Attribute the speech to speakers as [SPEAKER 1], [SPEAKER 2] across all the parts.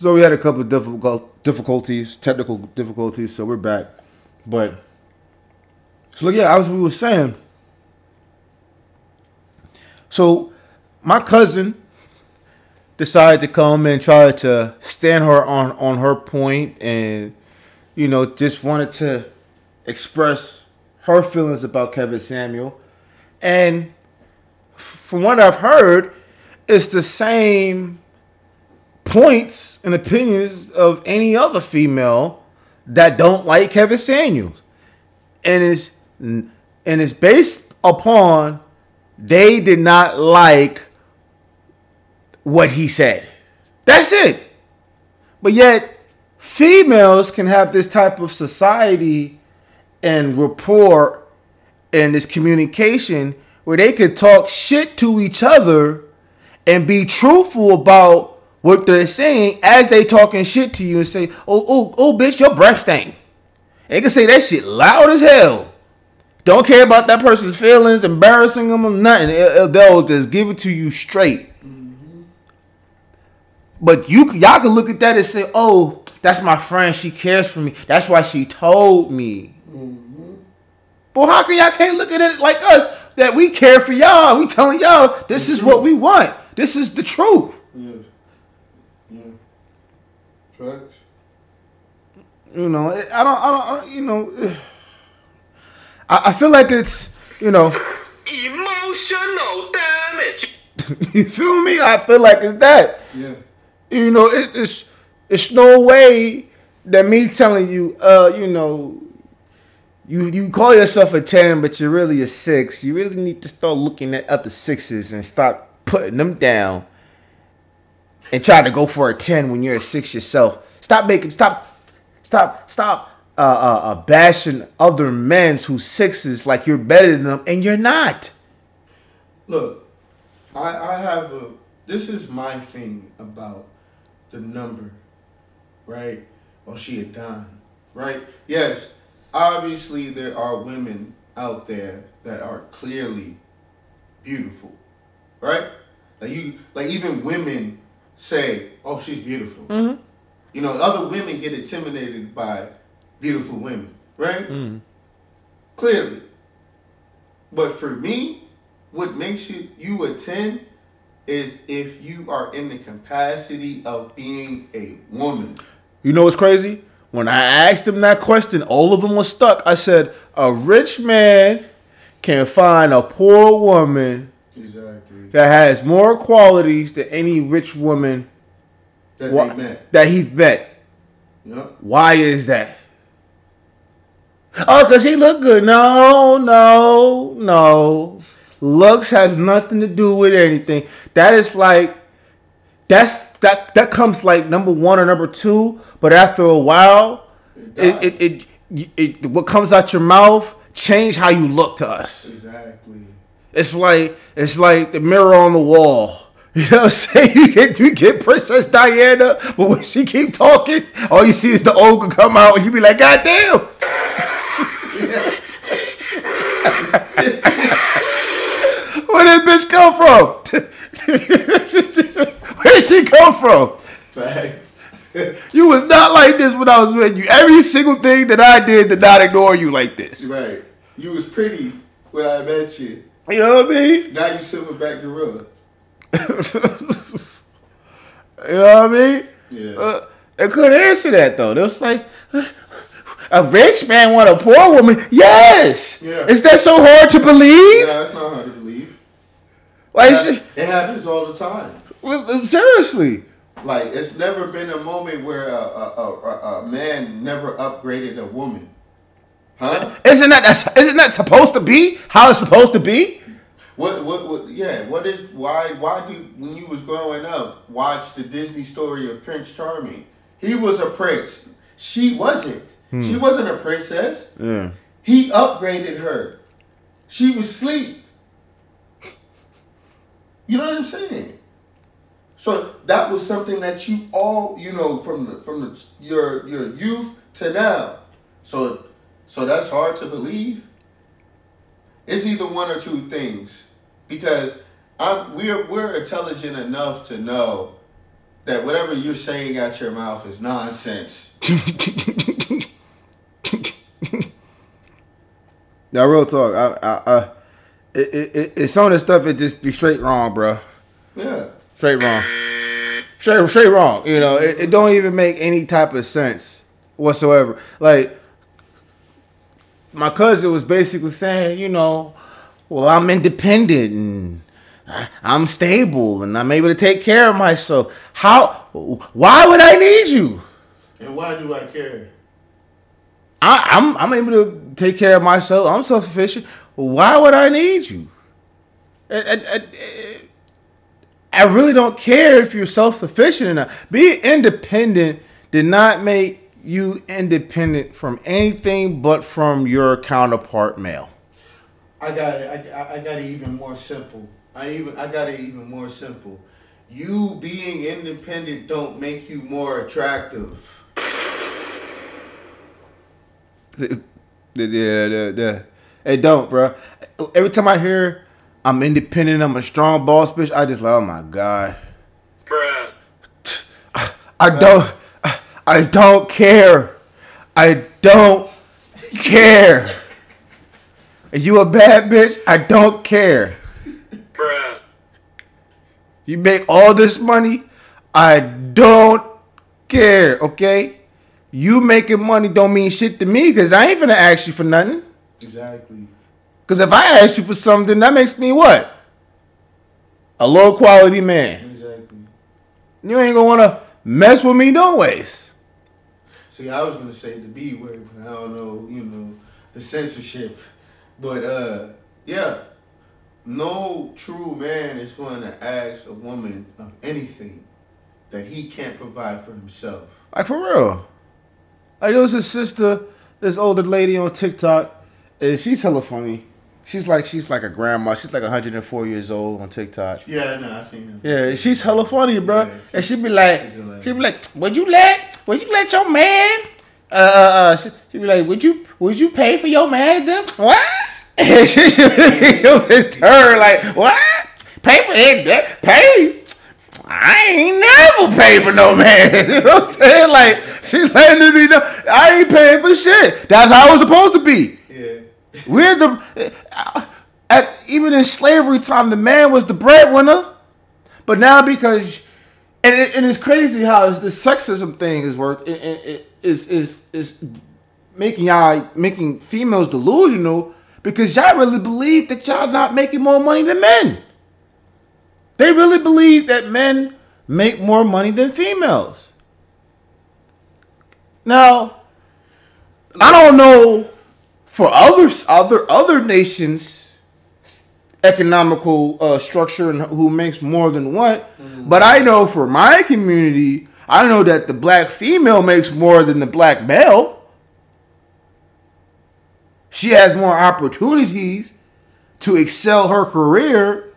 [SPEAKER 1] So we had a couple of difficult difficulties, technical difficulties. So we're back, but so look, yeah, as we were saying. So my cousin decided to come and try to stand her on on her point, and you know just wanted to express her feelings about Kevin Samuel, and from what I've heard, it's the same points and opinions of any other female that don't like Kevin Samuels, and it's and it's based upon they did not like what he said. That's it. But yet, females can have this type of society and rapport and this communication where they could talk shit to each other and be truthful about what they're saying as they talking shit to you and say, "Oh, oh, oh, bitch, your breath stank." They can say that shit loud as hell. Don't care about that person's feelings, embarrassing them or nothing. They'll just give it to you straight. But you, y'all can look at that and say, "Oh, that's my friend. She cares for me. That's why she told me." Mm-hmm. But how can y'all can't look at it like us that we care for y'all? We telling y'all this is what we want. This is the truth. Yeah. Yeah. Facts. You know, I don't, I don't, I don't you know, I, I feel like it's, you know, emotional damage. you feel me? I feel like it's that. Yeah. You know, it's it's it's no way that me telling you, uh, you know, you you call yourself a ten, but you're really a six. You really need to start looking at other sixes and stop putting them down and try to go for a ten when you're a six yourself. Stop making stop stop stop uh, uh, uh bashing other men's who sixes like you're better than them and you're not.
[SPEAKER 2] Look, I I have a this is my thing about the number, right? Or she had done, right? Yes, obviously there are women out there that are clearly beautiful, right? Like you, like even women say, "Oh, she's beautiful." Mm-hmm. You know, other women get intimidated by beautiful women, right? Mm-hmm. Clearly, but for me, what makes you you a ten is if you are in the capacity of being a woman.
[SPEAKER 1] You know what's crazy? When I asked them that question, all of them were stuck. I said, a rich man can find a poor woman exactly. That has more qualities than any rich woman that, wh- met. that he's met. Yep. Why is that? Oh, because he looked good. No, no, no. Looks has nothing to do with anything. That is like that's that that comes like number one or number two. But after a while, it it, it, it, it what comes out your mouth change how you look to us. Exactly. It's like it's like the mirror on the wall. You know what I'm saying? You get you get Princess Diana, but when she keep talking, all you see is the ogre come out, and you be like, God damn. Where did this bitch come from? Where did she come from? Facts. You was not like this when I was with you. Every single thing that I did did not ignore you like this.
[SPEAKER 2] Right. You was pretty when I met you.
[SPEAKER 1] You know what I mean?
[SPEAKER 2] Now you silverback gorilla.
[SPEAKER 1] you know what I mean? Yeah. Uh, they couldn't answer that though. They was like, a rich man want a poor woman? Yes. Yeah. Is that so hard to believe?
[SPEAKER 2] Yeah, it's not hard to believe. Like it, it happens all the time.
[SPEAKER 1] Seriously.
[SPEAKER 2] Like it's never been a moment where a, a, a, a man never upgraded a woman. Huh?
[SPEAKER 1] Isn't that isn't that supposed to be how it's supposed to be?
[SPEAKER 2] What, what what yeah, what is why why do when you was growing up watch the Disney story of Prince Charming? He was a prince. She wasn't. Hmm. She wasn't a princess. Yeah. He upgraded her. She was asleep. You know what I'm saying? So that was something that you all, you know, from the from the your your youth to now. So so that's hard to believe. It's either one or two things, because I'm we're we're intelligent enough to know that whatever you're saying out your mouth is nonsense.
[SPEAKER 1] Now, real talk. I, I, I it, it, it, it's some of the stuff. It just be straight wrong, bro.
[SPEAKER 2] Yeah.
[SPEAKER 1] Straight wrong. Straight, straight wrong. You know, it, it don't even make any type of sense whatsoever. Like my cousin was basically saying, you know, well, I'm independent and I- I'm stable and I'm able to take care of myself. How? Why would I need you?
[SPEAKER 2] And why do I care?
[SPEAKER 1] I, I'm I'm able to take care of myself. I'm self sufficient. Why would I need you? I, I, I- I really don't care if you're self sufficient or not. Being independent did not make you independent from anything but from your counterpart male.
[SPEAKER 2] I got it. I, I- got it even more simple. I even I got it even more simple. You being independent don't make you more attractive.
[SPEAKER 1] The, the, the, it don't, bro. Every time I hear I'm independent, I'm a strong boss, bitch, I just like, oh my god. I don't. I don't care. I don't care. Are you a bad bitch? I don't care. Bruh. You make all this money. I don't care. Okay. You making money don't mean shit to me because I ain't gonna ask you for nothing.
[SPEAKER 2] Exactly.
[SPEAKER 1] Because if I ask you for something, that makes me what? A low quality man.
[SPEAKER 2] Exactly.
[SPEAKER 1] You ain't gonna wanna mess with me no ways.
[SPEAKER 2] See, I was gonna say the B word, but I don't know, you know, the censorship. But uh, yeah, no true man is going to ask a woman of anything that he can't provide for himself.
[SPEAKER 1] Like for real. Like there was a sister, this older lady on TikTok, and she's hella funny. She's like she's like a grandma. She's like 104 years old on TikTok.
[SPEAKER 2] Yeah, no, I seen him.
[SPEAKER 1] Yeah, she's hella funny, bro.
[SPEAKER 2] Yeah,
[SPEAKER 1] and she'd be like,
[SPEAKER 2] she's hilarious.
[SPEAKER 1] she be like, would you let, would you let your man, uh, uh, uh she, she be like, would you, would you pay for your man then? What? she, was just her like, what? Pay for it? Pay? I ain't never paid for no man. you know what I'm saying? Like she's letting me know I ain't paying for shit. That's how it was supposed to be.
[SPEAKER 2] Yeah.
[SPEAKER 1] We're the uh, at even in slavery time, the man was the breadwinner, but now because and it, and it's crazy how the sexism thing is work it, it, it is is is making y'all making females delusional because y'all really believe that y'all not making more money than men. They really believe that men make more money than females. Now, I don't know for others other other nations economical uh, structure and who makes more than what but i know for my community i know that the black female makes more than the black male she has more opportunities to excel her career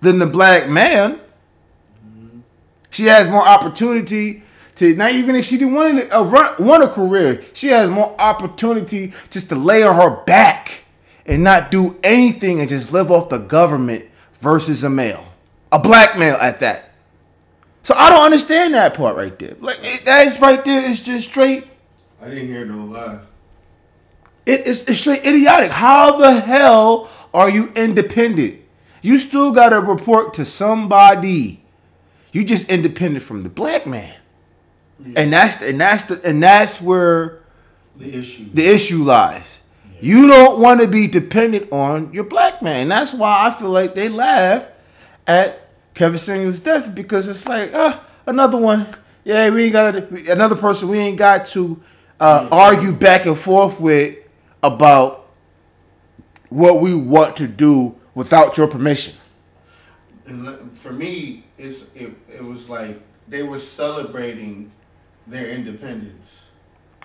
[SPEAKER 1] than the black man she has more opportunity to not even if she didn't want a, want a career, she has more opportunity just to lay on her back and not do anything and just live off the government versus a male, a black male at that. So I don't understand that part right there. Like that's right there. It's just straight.
[SPEAKER 2] I didn't hear no lie.
[SPEAKER 1] It, it's, it's straight idiotic. How the hell are you independent? You still got to report to somebody. You just independent from the black man. And that's and that's the, and that's where
[SPEAKER 2] The issue.
[SPEAKER 1] the issue lies. You don't want to be dependent on your black man. And that's why I feel like they laugh at Kevin Samuel's death because it's like, ah, another one. Yeah, we ain't got another person we ain't got to uh, argue back and forth with about what we want to do without your permission.
[SPEAKER 2] For me, it's it, it was like they were celebrating their independence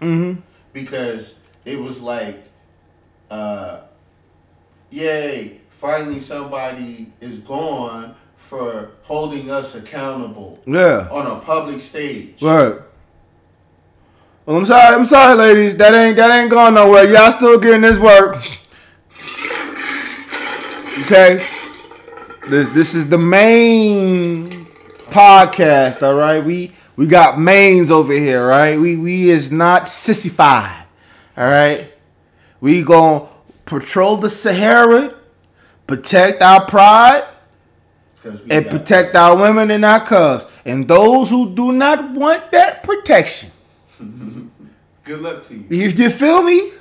[SPEAKER 1] Mm-hmm.
[SPEAKER 2] because it was like, uh, yay! Finally, somebody is gone for holding us accountable
[SPEAKER 1] Yeah.
[SPEAKER 2] on a public stage.
[SPEAKER 1] Right. Well, I'm sorry. I'm sorry, ladies. That ain't that ain't going nowhere. Y'all still getting this work. Okay. This this is the main podcast. All right, we we got mains over here. Right, we we is not sissified. All right, we gonna patrol the Sahara, protect our pride, and protect our women and our cubs. And those who do not want that protection,
[SPEAKER 2] Good luck to you.
[SPEAKER 1] you, you feel me?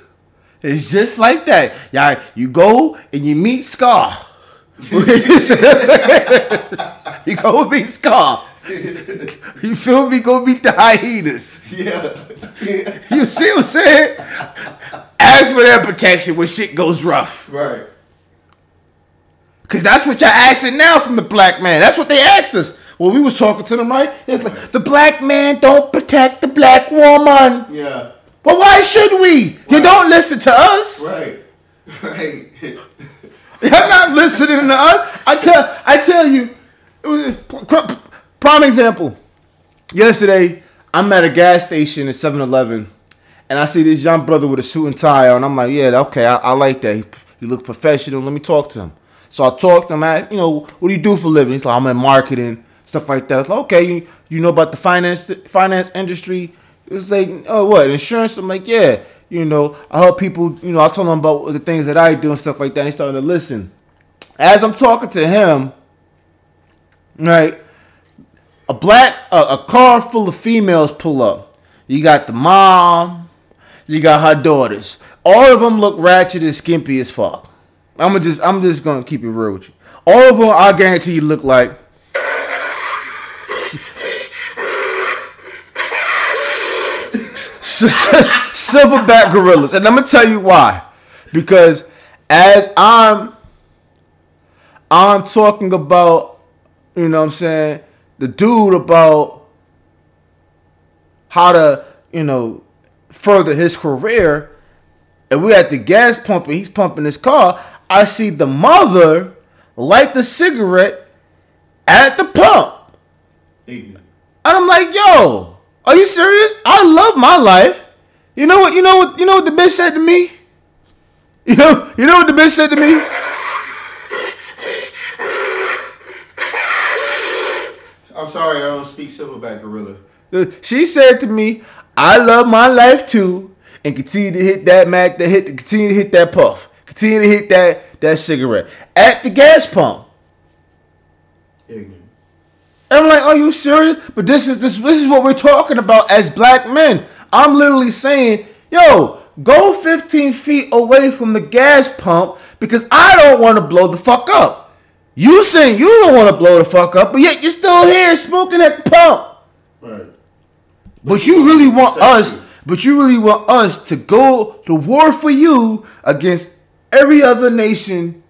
[SPEAKER 1] It's just like that. Y'all, you go and you meet Scar. you go meet Scar. You feel me? Go meet the hyenas.
[SPEAKER 2] Yeah.
[SPEAKER 1] You see what I'm saying? Ask for their protection when shit goes rough.
[SPEAKER 2] right.
[SPEAKER 1] Cause that's what y'all asking now from the black man. That's what they asked us. Well, we was talking to them, right? It's like the black man don't protect the black woman.
[SPEAKER 2] Yeah.
[SPEAKER 1] Well, why should we? You don't listen to us.
[SPEAKER 2] Right. Right.
[SPEAKER 1] You're not listening to us. I tell, I tell you. It was pr- prime example. Yesterday, I'm at a gas station at 7-Eleven, and I see this young brother with a suit and tie on. I'm like, yeah, okay, I, I like that. He, he look professional. Let me talk to him. So I talked to him. I, you know, what do you do for a living? He's like, I'm in marketing, stuff like that. Like, okay, you, you know about the finance finance industry? It was like, oh, what insurance? I'm like, yeah. You know, I help people. You know, I told them about the things that I do and stuff like that. And he started to listen. As I'm talking to him, right, a black a, a car full of females pull up. You got the mom, you got her daughters. All of them look ratchet and skimpy as fuck. I'm just I'm just gonna keep it real with you. All of them, I guarantee you, look like. silverback gorillas, and I'm gonna tell you why. Because as I'm I'm talking about, you know what I'm saying, the dude about how to, you know, further his career, and we're at the gas pump and he's pumping his car, I see the mother light the cigarette at the pump.
[SPEAKER 2] Ignorant.
[SPEAKER 1] And I'm like, yo, are you serious? I love my life. You know what? You know what? You know what the bitch said to me? You know, you know what the bitch said to me?
[SPEAKER 2] I'm sorry, I don't speak silverback gorilla.
[SPEAKER 1] She said to me, "I love my life too, and continue to hit that mac, that hit, continue to hit that puff, continue to hit that that cigarette at the gas pump."
[SPEAKER 2] Ignorant.
[SPEAKER 1] And I'm like, "Are you serious?" But this is this this is what we're talking about as black men. I'm literally saying, "Yo, go 15 feet away from the gas pump because I don't want to blow the fuck up." You saying you don't want to blow the fuck up, but yet you're still here smoking at the pump.
[SPEAKER 2] Right.
[SPEAKER 1] But you really want us, but you really want us to go to war for you against every other nation,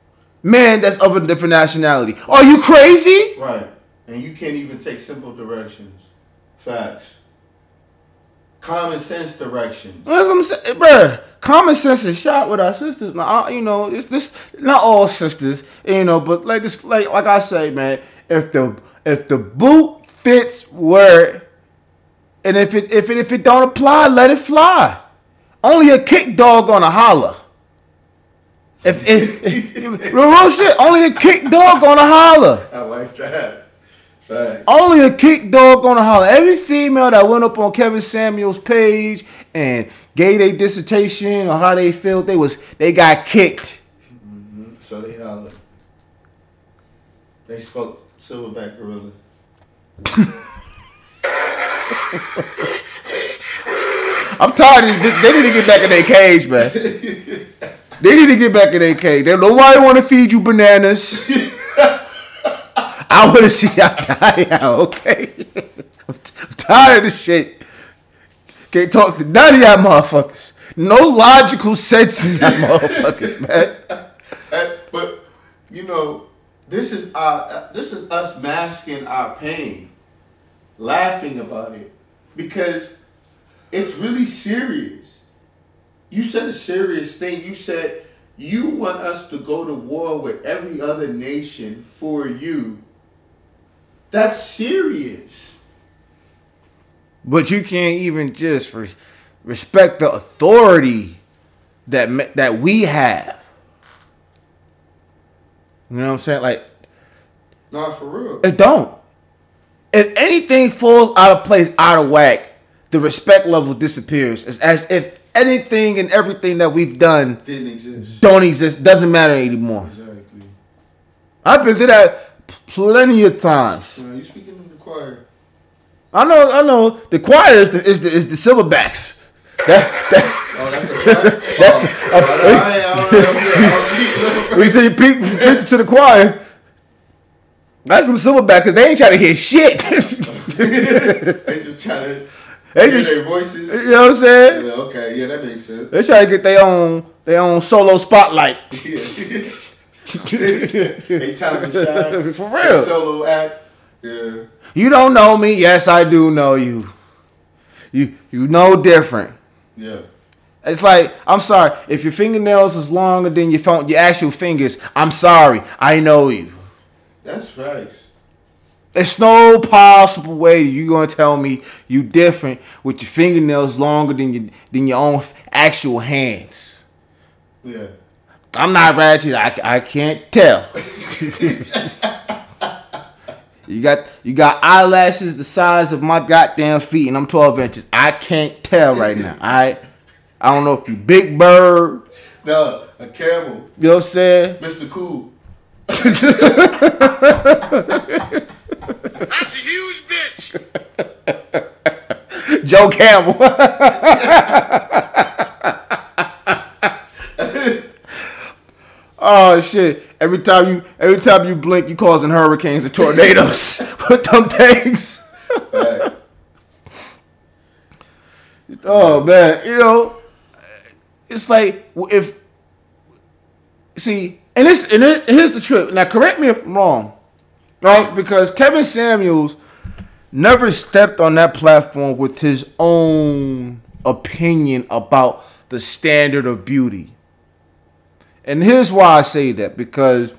[SPEAKER 1] man that's of a different nationality. Are you crazy?
[SPEAKER 2] Right. And you can't even take simple directions. Facts. Common sense directions.
[SPEAKER 1] That's what I'm saying, eh, bruh. Common sense is shot with our sisters. Now, I- you know, it's this not all sisters, you know, but like this, like like I say, man, if the if the boot fits where, and if it if it if it don't apply, let it fly. Only a kick dog gonna holler. If if, if, real, real shit, only a kick dog gonna holler.
[SPEAKER 2] I like that. Facts.
[SPEAKER 1] Only a kick dog gonna holler. Every female that went up on Kevin Samuel's page and gave their dissertation on how they felt, they was they got kicked. Mm-hmm.
[SPEAKER 2] So they hollered. They spoke silverback gorilla.
[SPEAKER 1] I'm tired of bitches. They need to get back in their cage, man. They need to get back in their cage. They nobody want to feed you bananas. I want to see y'all die out, okay? I'm, tired of shit. Can't talk to none of y'all motherfuckers. No logical sense in y'all motherfuckers, man.
[SPEAKER 2] But you know, this is our this is us masking our pain, laughing about it, because it's really serious. You said a serious thing. You said you want us to go to war with every other nation for you. That's serious.
[SPEAKER 1] But you can't even just res- respect the authority that ma- that we have. You know what I'm saying? Like
[SPEAKER 2] Not for real.
[SPEAKER 1] it don't. if anything falls out of place, out of whack, the respect level disappears. It's as if anything and everything that we've done
[SPEAKER 2] Didn't exist.
[SPEAKER 1] don't exist, doesn't matter anymore.
[SPEAKER 2] Exactly.
[SPEAKER 1] I've been through that plenty of times.
[SPEAKER 2] Now you speaking in the choir.
[SPEAKER 1] I know, I know. The choir is the is the, is the silverbacks. That, that,
[SPEAKER 2] Oh, that's the.
[SPEAKER 1] Oh,
[SPEAKER 2] oh I,
[SPEAKER 1] we say peek peek to the choir. That's them silverbacks because they ain't trying to hear shit.
[SPEAKER 2] they just trying to
[SPEAKER 1] They
[SPEAKER 2] hear
[SPEAKER 1] just-
[SPEAKER 2] their voices.
[SPEAKER 1] you know what I'm saying?
[SPEAKER 2] Yeah, okay, yeah, that makes sense.
[SPEAKER 1] They try to get their own their own solo spotlight.
[SPEAKER 2] Yeah. They time to shine.
[SPEAKER 1] For real.
[SPEAKER 2] Solo act. Yeah.
[SPEAKER 1] You don't know me. Yes, I do know you. You you know different.
[SPEAKER 2] Yeah.
[SPEAKER 1] It's like I'm sorry if your fingernails is longer than your phone, your actual fingers. I'm sorry. I know you.
[SPEAKER 2] That's facts.
[SPEAKER 1] There's no possible way you're gonna tell me you different with your fingernails longer than your than your own actual hands.
[SPEAKER 2] Yeah.
[SPEAKER 1] I'm not ratchet. I, I can't tell. you got you got eyelashes the size of my goddamn feet, and I'm 12 inches. I can't tell right now. I I don't know if you Big Bird.
[SPEAKER 2] No, a camel.
[SPEAKER 1] You know what I'm saying?
[SPEAKER 2] Mr. Cool.
[SPEAKER 3] That's a huge bitch.
[SPEAKER 1] Joe Camel. oh shit! Every time you every time you blink, you causing hurricanes and tornadoes with them things.
[SPEAKER 2] Fact.
[SPEAKER 1] Oh man, you know, it's like if see, and this and it, here's the trick. Now, correct me if I'm wrong, right? Because Kevin Samuels never stepped on that platform with his own opinion about the standard of beauty. And here's why I say that because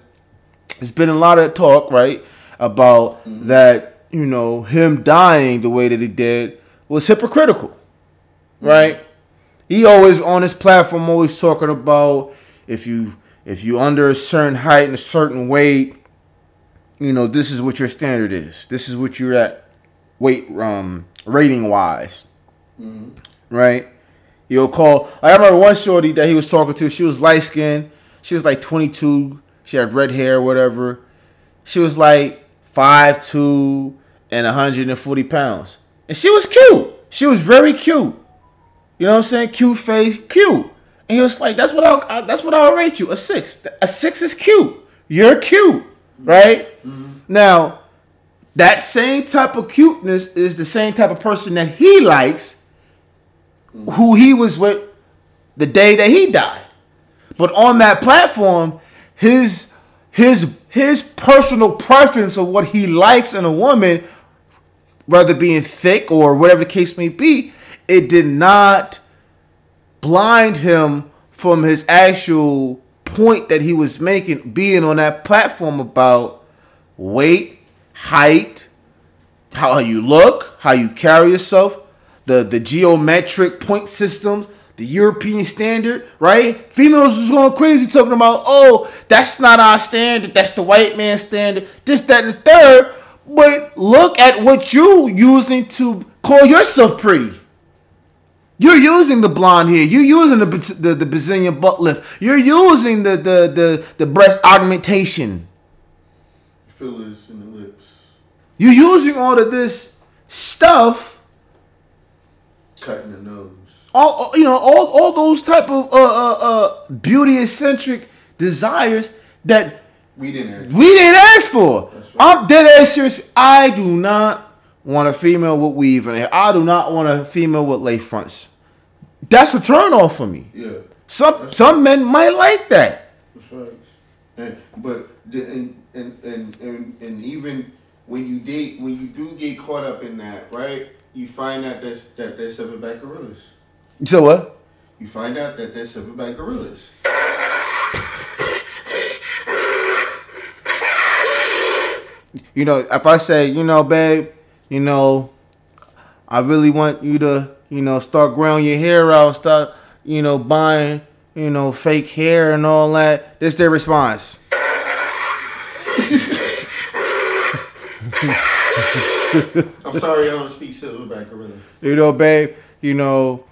[SPEAKER 1] there's been a lot of talk, right, about mm-hmm. that, you know, him dying the way that he did was hypocritical mm-hmm. right? He always on his platform always talking about if you if you under a certain height and a certain weight, you know, this is what your standard is. This is what you're at weight um rating wise. Mm-hmm. Right? You'll call I remember one shorty that he was talking to, she was light skinned, she was like 22, she had red hair, whatever. She was like 5'2 and 140 pounds. And she was cute. She was very cute. You know what I'm saying? Cute face, cute. And he was like, "That's what I'll, I, that's what I'll rate you. A six. A six is cute. You're cute, right? Mm-hmm. Now, that same type of cuteness is the same type of person that he likes, who he was with the day that he died. But on that platform, his his his personal preference of what he likes in a woman whether being thick or whatever the case may be, it did not blind him from his actual point that he was making, being on that platform about weight, height, how you look, how you carry yourself, the the geometric point systems, the European standard, right? Females was going crazy talking about, oh, that's not our standard, that's the white man standard, this, that, and the third. But look at what you using to call yourself pretty. You're using the blonde hair. You're using the the, the Brazilian butt lift. You're using the the the, the breast augmentation.
[SPEAKER 2] Fillers in the lips.
[SPEAKER 1] You're using all of this stuff.
[SPEAKER 2] Cutting the nose.
[SPEAKER 1] All you know, all all those type of uh uh, uh beauty eccentric desires that
[SPEAKER 2] We didn't ask.
[SPEAKER 1] we didn't ask for.
[SPEAKER 2] Right.
[SPEAKER 1] I'm dead ass serious. I do not want a female with weave in hair. I do not want a female with lace fronts. That's a turn off for me.
[SPEAKER 2] Yeah.
[SPEAKER 1] Some some men might like that.
[SPEAKER 2] That's right. And, but the, and, and and and and even when you date, when you do get caught up in that, right? You find out that's, that they're silverback gorillas.
[SPEAKER 1] So what?
[SPEAKER 2] You find out that they're silverback gorillas.
[SPEAKER 1] You know, if I say, you know, babe, you know, I really want you to, you know, start growing your hair out, start, you know, buying, you know, fake hair and all that. This their response.
[SPEAKER 2] I'm sorry, I don't speak silverback gorilla.
[SPEAKER 1] You know, babe. You know,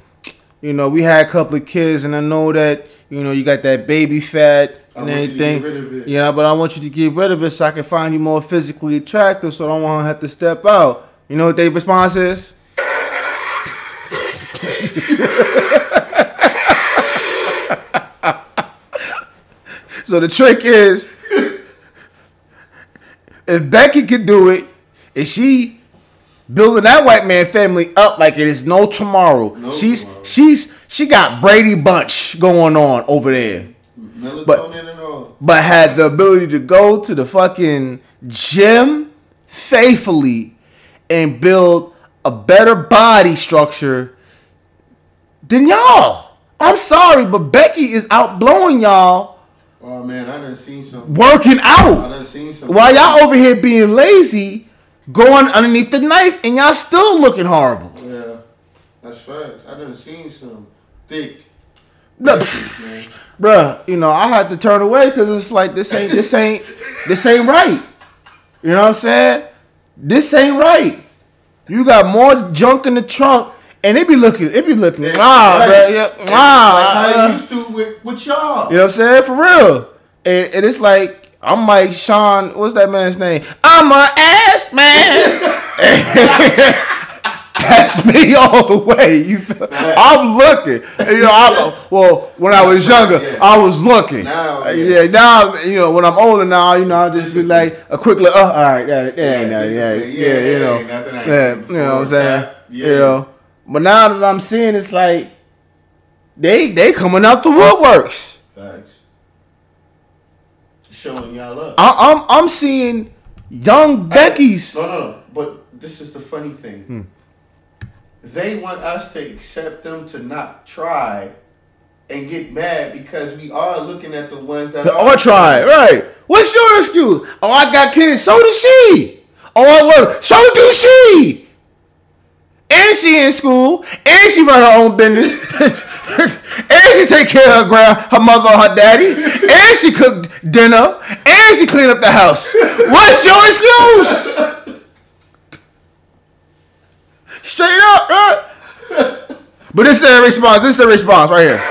[SPEAKER 1] you know, we had a couple of kids, and I know that you know you got that baby fat
[SPEAKER 2] I
[SPEAKER 1] and
[SPEAKER 2] want you to
[SPEAKER 1] everything.
[SPEAKER 2] get rid of it.
[SPEAKER 1] Yeah, but I want you to get rid of it so I can find you more physically attractive, so I don't want to have to step out. You know what their response is? so the trick is, if Becky could do it, if she building that white man family up like it is no tomorrow.
[SPEAKER 2] No
[SPEAKER 1] she's
[SPEAKER 2] tomorrow.
[SPEAKER 1] she's she got Brady Bunch going on over there,
[SPEAKER 2] Melatonin and all.
[SPEAKER 1] but had the ability to go to the fucking gym faithfully and build a better body structure than y'all. I'm sorry, but Becky is outblowing y'all
[SPEAKER 2] Oh man, I done seen some.
[SPEAKER 1] working
[SPEAKER 2] I
[SPEAKER 1] out.
[SPEAKER 2] done seen some.
[SPEAKER 1] While y'all over here being lazy, going underneath the knife, and y'all still looking horrible.
[SPEAKER 2] Yeah, that's facts. I done seen some thick.
[SPEAKER 1] Look,
[SPEAKER 2] bitches,
[SPEAKER 1] bruh, you know, I had to turn away because it's like this ain't this ain't this ain't right. You know what I'm saying? This ain't right. You got more junk in the trunk, and it be looking, it be looking, ah,
[SPEAKER 2] Right.
[SPEAKER 1] bruh, yeah,
[SPEAKER 2] like
[SPEAKER 1] ah,
[SPEAKER 2] how
[SPEAKER 1] uh,
[SPEAKER 2] you used to with, with y'all.
[SPEAKER 1] You know what I'm saying? For real. And, and it's like, I'm like Sean, what's that man's name? I'm a ass man. That's me all the way. You feel, I'm looking. You know, I, well, when I was younger,
[SPEAKER 2] Yeah.
[SPEAKER 1] I was looking.
[SPEAKER 2] Now,
[SPEAKER 1] Uh,
[SPEAKER 2] yeah.
[SPEAKER 1] yeah. now, you know, when I'm older now, you know, I just be like a quick look, oh, all right, that, that ain't
[SPEAKER 2] Yeah,
[SPEAKER 1] nothing. Yeah, yeah,
[SPEAKER 2] Yeah,
[SPEAKER 1] you know.
[SPEAKER 2] nothing I ain't
[SPEAKER 1] Yeah, you know what I'm saying?
[SPEAKER 2] Tap,
[SPEAKER 1] You
[SPEAKER 2] yeah.
[SPEAKER 1] know. But now that I'm seeing, it's like, they they coming out the woodworks.
[SPEAKER 2] Facts. Showing y'all up.
[SPEAKER 1] I, I'm I'm seeing young Becky's.
[SPEAKER 2] No, no, no. But this is the funny thing.
[SPEAKER 1] Hmm.
[SPEAKER 2] They want us to accept them to not try and get mad because we are looking at the ones that
[SPEAKER 1] The
[SPEAKER 2] are
[SPEAKER 1] or try, right? What's your excuse? Oh, I got kids. So does she. Oh, I work. So do she. And she in school. And she run her own business. and she take care of her grand, her mother, her daddy. And she cook dinner. And she clean up the house. What's your excuse? Straight up, right? But this is the response. This is the response right here.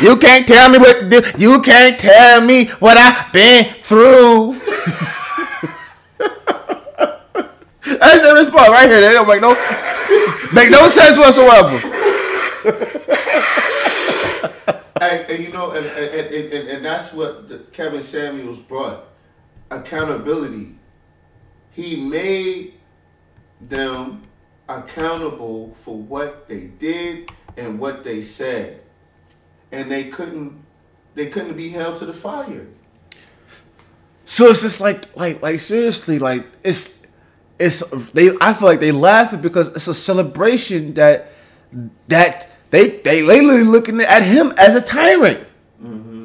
[SPEAKER 1] You can't tell me what to do. You can't tell me what I've been through. That's the response right here. They don't make no make no sense whatsoever.
[SPEAKER 2] And, and you know, and, and, and, and, and that's what the, Kevin Samuels brought accountability. He made them accountable for what they did and what they said, and they couldn't they couldn't be held to the fire.
[SPEAKER 1] So it's just like like like seriously like it's it's they I feel like they laugh it because it's a celebration that that they they literally looking at him as a tyrant. Mm-hmm.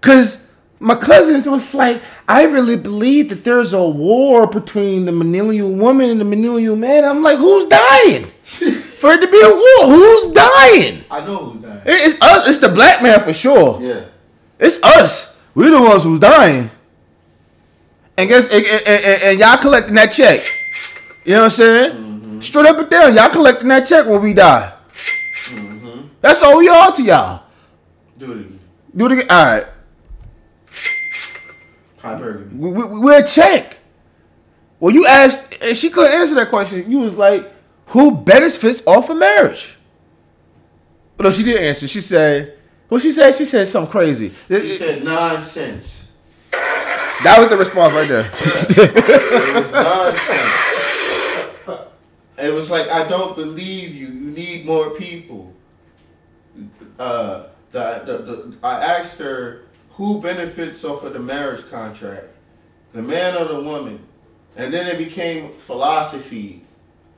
[SPEAKER 1] Cause my cousin was like, I really believe that there's a war between the millennial woman and the millennial man. I'm like, who's dying? For it to be a war, who's dying?
[SPEAKER 2] I know who's.
[SPEAKER 1] It- It's us. It's the black man for sure.
[SPEAKER 2] Yeah.
[SPEAKER 1] It's us. We're the ones who's dying. And guess and, and- and- and y'all collecting that check. You know what I'm saying? Mm-hmm. Straight up and down, y'all collecting that check when we die. Mm-hmm. That's all we are to y'all.
[SPEAKER 2] Do it again.
[SPEAKER 1] Do it again. All right. We, we, we're a check. Well, you asked, and she couldn't answer that question. You was like, who benefits off of marriage? No, she didn't answer. She said, what she said? She said something crazy.
[SPEAKER 2] He said nonsense.
[SPEAKER 1] That was the response right there.
[SPEAKER 2] It was nonsense. It was like I don't believe you. You need more people. Uh, the, the, the I asked her who benefits off of the marriage contract, the man or the woman, and then it became philosophy.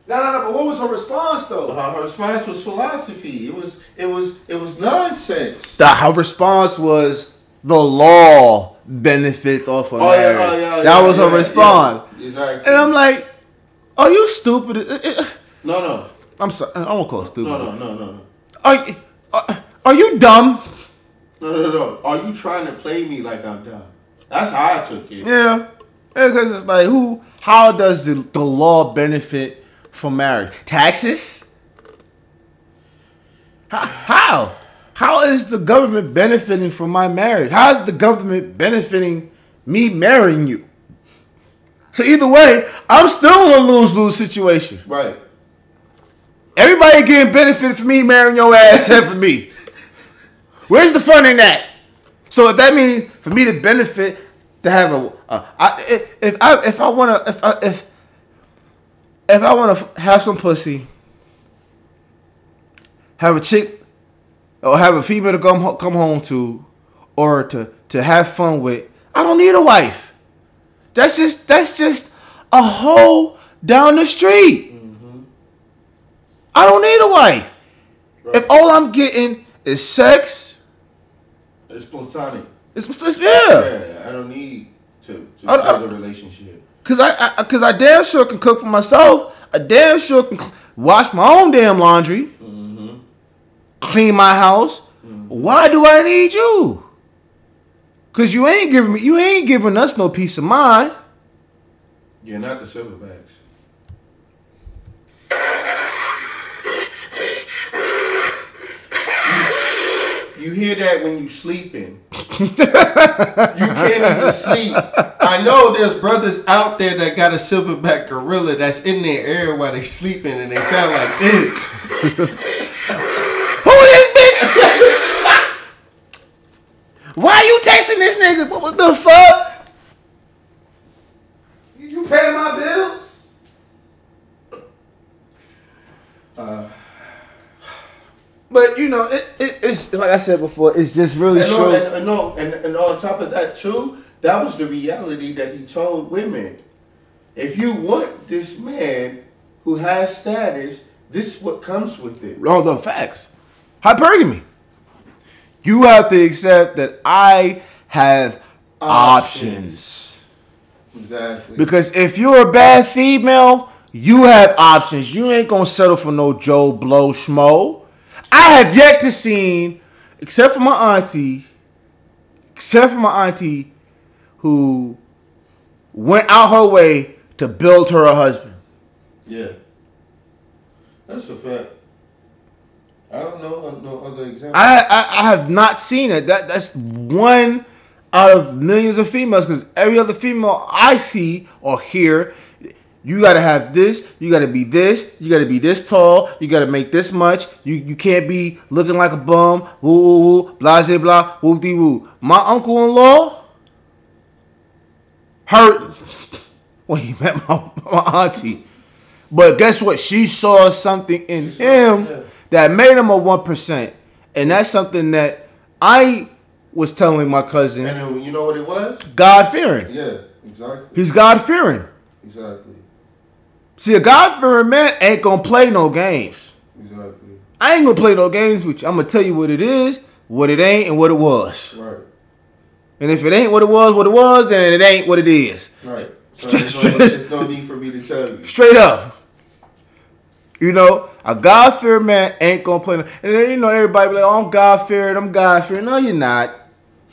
[SPEAKER 1] No, no, no. But what was her response though?
[SPEAKER 2] Her, her response was philosophy. It was it was it was nonsense.
[SPEAKER 1] The her response was the law benefits off of
[SPEAKER 2] Oh yeah,
[SPEAKER 1] marriage.
[SPEAKER 2] oh yeah.
[SPEAKER 1] that
[SPEAKER 2] yeah,
[SPEAKER 1] was her response.
[SPEAKER 2] yeah, exactly.
[SPEAKER 1] And I'm like, are you stupid? Uh, uh,
[SPEAKER 2] no, no,
[SPEAKER 1] I'm sorry. I won't call it stupid.
[SPEAKER 2] no, no, no, no, no.
[SPEAKER 1] Are, you- are, are you dumb?
[SPEAKER 2] No, no, no. Are you trying to play me like I'm dumb? That's how I took it.
[SPEAKER 1] Yeah, because it's like who? How does the, the law benefit from marriage? Taxes? How? How? How is the government benefiting from my marriage? How is the government benefiting me marrying you? So either way, I'm still in a lose lose situation.
[SPEAKER 2] Right.
[SPEAKER 1] Everybody getting benefit from me marrying your ass except for me. Where's the fun in that? So if that means for me to benefit to have a, a I, if- if I if I wanna if I if if I wanna have some pussy, have a chick or have a female to come come home to, or to to have fun with, I don't need a wife. That's just that's just a hole down the street. I don't need a wife. If all I'm getting is sex,
[SPEAKER 2] It's platonic.
[SPEAKER 1] it's, it's yeah.
[SPEAKER 2] Yeah, I don't need to, to
[SPEAKER 1] I- I-
[SPEAKER 2] build a relationship.
[SPEAKER 1] Cause I, I, cause I damn sure can cook for myself. I damn sure can wash my own damn laundry, mm-hmm. clean my house. Mm-hmm. Why do I need you? Cause you ain't giving me, you ain't giving us no peace of mind.
[SPEAKER 2] Yeah, not the silverbacks. You hear that when you sleeping. you can't even sleep. I know there's brothers out there that got a silverback gorilla that's in their ear while they sleeping and they sound like this.
[SPEAKER 1] Who this bitch? Why you texting this nigga? What was the fuck? You paying my bills?
[SPEAKER 2] Uh,
[SPEAKER 1] But you know, it, it, it's like I said before. It's just really
[SPEAKER 2] And, on,
[SPEAKER 1] shows.
[SPEAKER 2] and, and, no, and, and on top of that too, that was the reality that he told women. If you want this man who has status, this is what comes with it.
[SPEAKER 1] all the facts. Hypergamy. You have to accept that I have options.
[SPEAKER 2] Options. Exactly.
[SPEAKER 1] Because if you're a bad female, you have options. You ain't gonna settle for no Joe Blow schmo. I have yet to see, except for my auntie, except for my auntie, who went out her way to build her a husband.
[SPEAKER 2] yeah. That's a fact. I don't know no other example.
[SPEAKER 1] I, I I have not seen it. That that's one out of millions of females because every other female I see or hear, you gotta have this, you gotta be this, you gotta be this tall, you gotta make this much, you you can't be looking like a bum, woo woo woo, blah blah blah, woo dee woo. My uncle in law hurt when he met my, my auntie. But guess what? She saw something in
[SPEAKER 2] She saw-
[SPEAKER 1] him
[SPEAKER 2] yeah.
[SPEAKER 1] That made him a one percent, and that's something that I was telling my cousin.
[SPEAKER 2] and you know what it was?
[SPEAKER 1] God fearing.
[SPEAKER 2] Yeah, exactly.
[SPEAKER 1] He's God fearing.
[SPEAKER 2] Exactly.
[SPEAKER 1] See, a God fearing man ain't gonna play no games.
[SPEAKER 2] Exactly.
[SPEAKER 1] I ain't gonna play no games with you. I'm gonna tell you what it is, what it ain't, and what it was.
[SPEAKER 2] Right.
[SPEAKER 1] And if it ain't what it was, what it was, then it ain't what it is.
[SPEAKER 2] Right. So there's no, there's no need for me to tell you.
[SPEAKER 1] Straight up. You know, a God fearing man ain't gonna play. No, and then you know everybody be like, "Oh, I'm God fearing. I'm God fearing." No, you're not.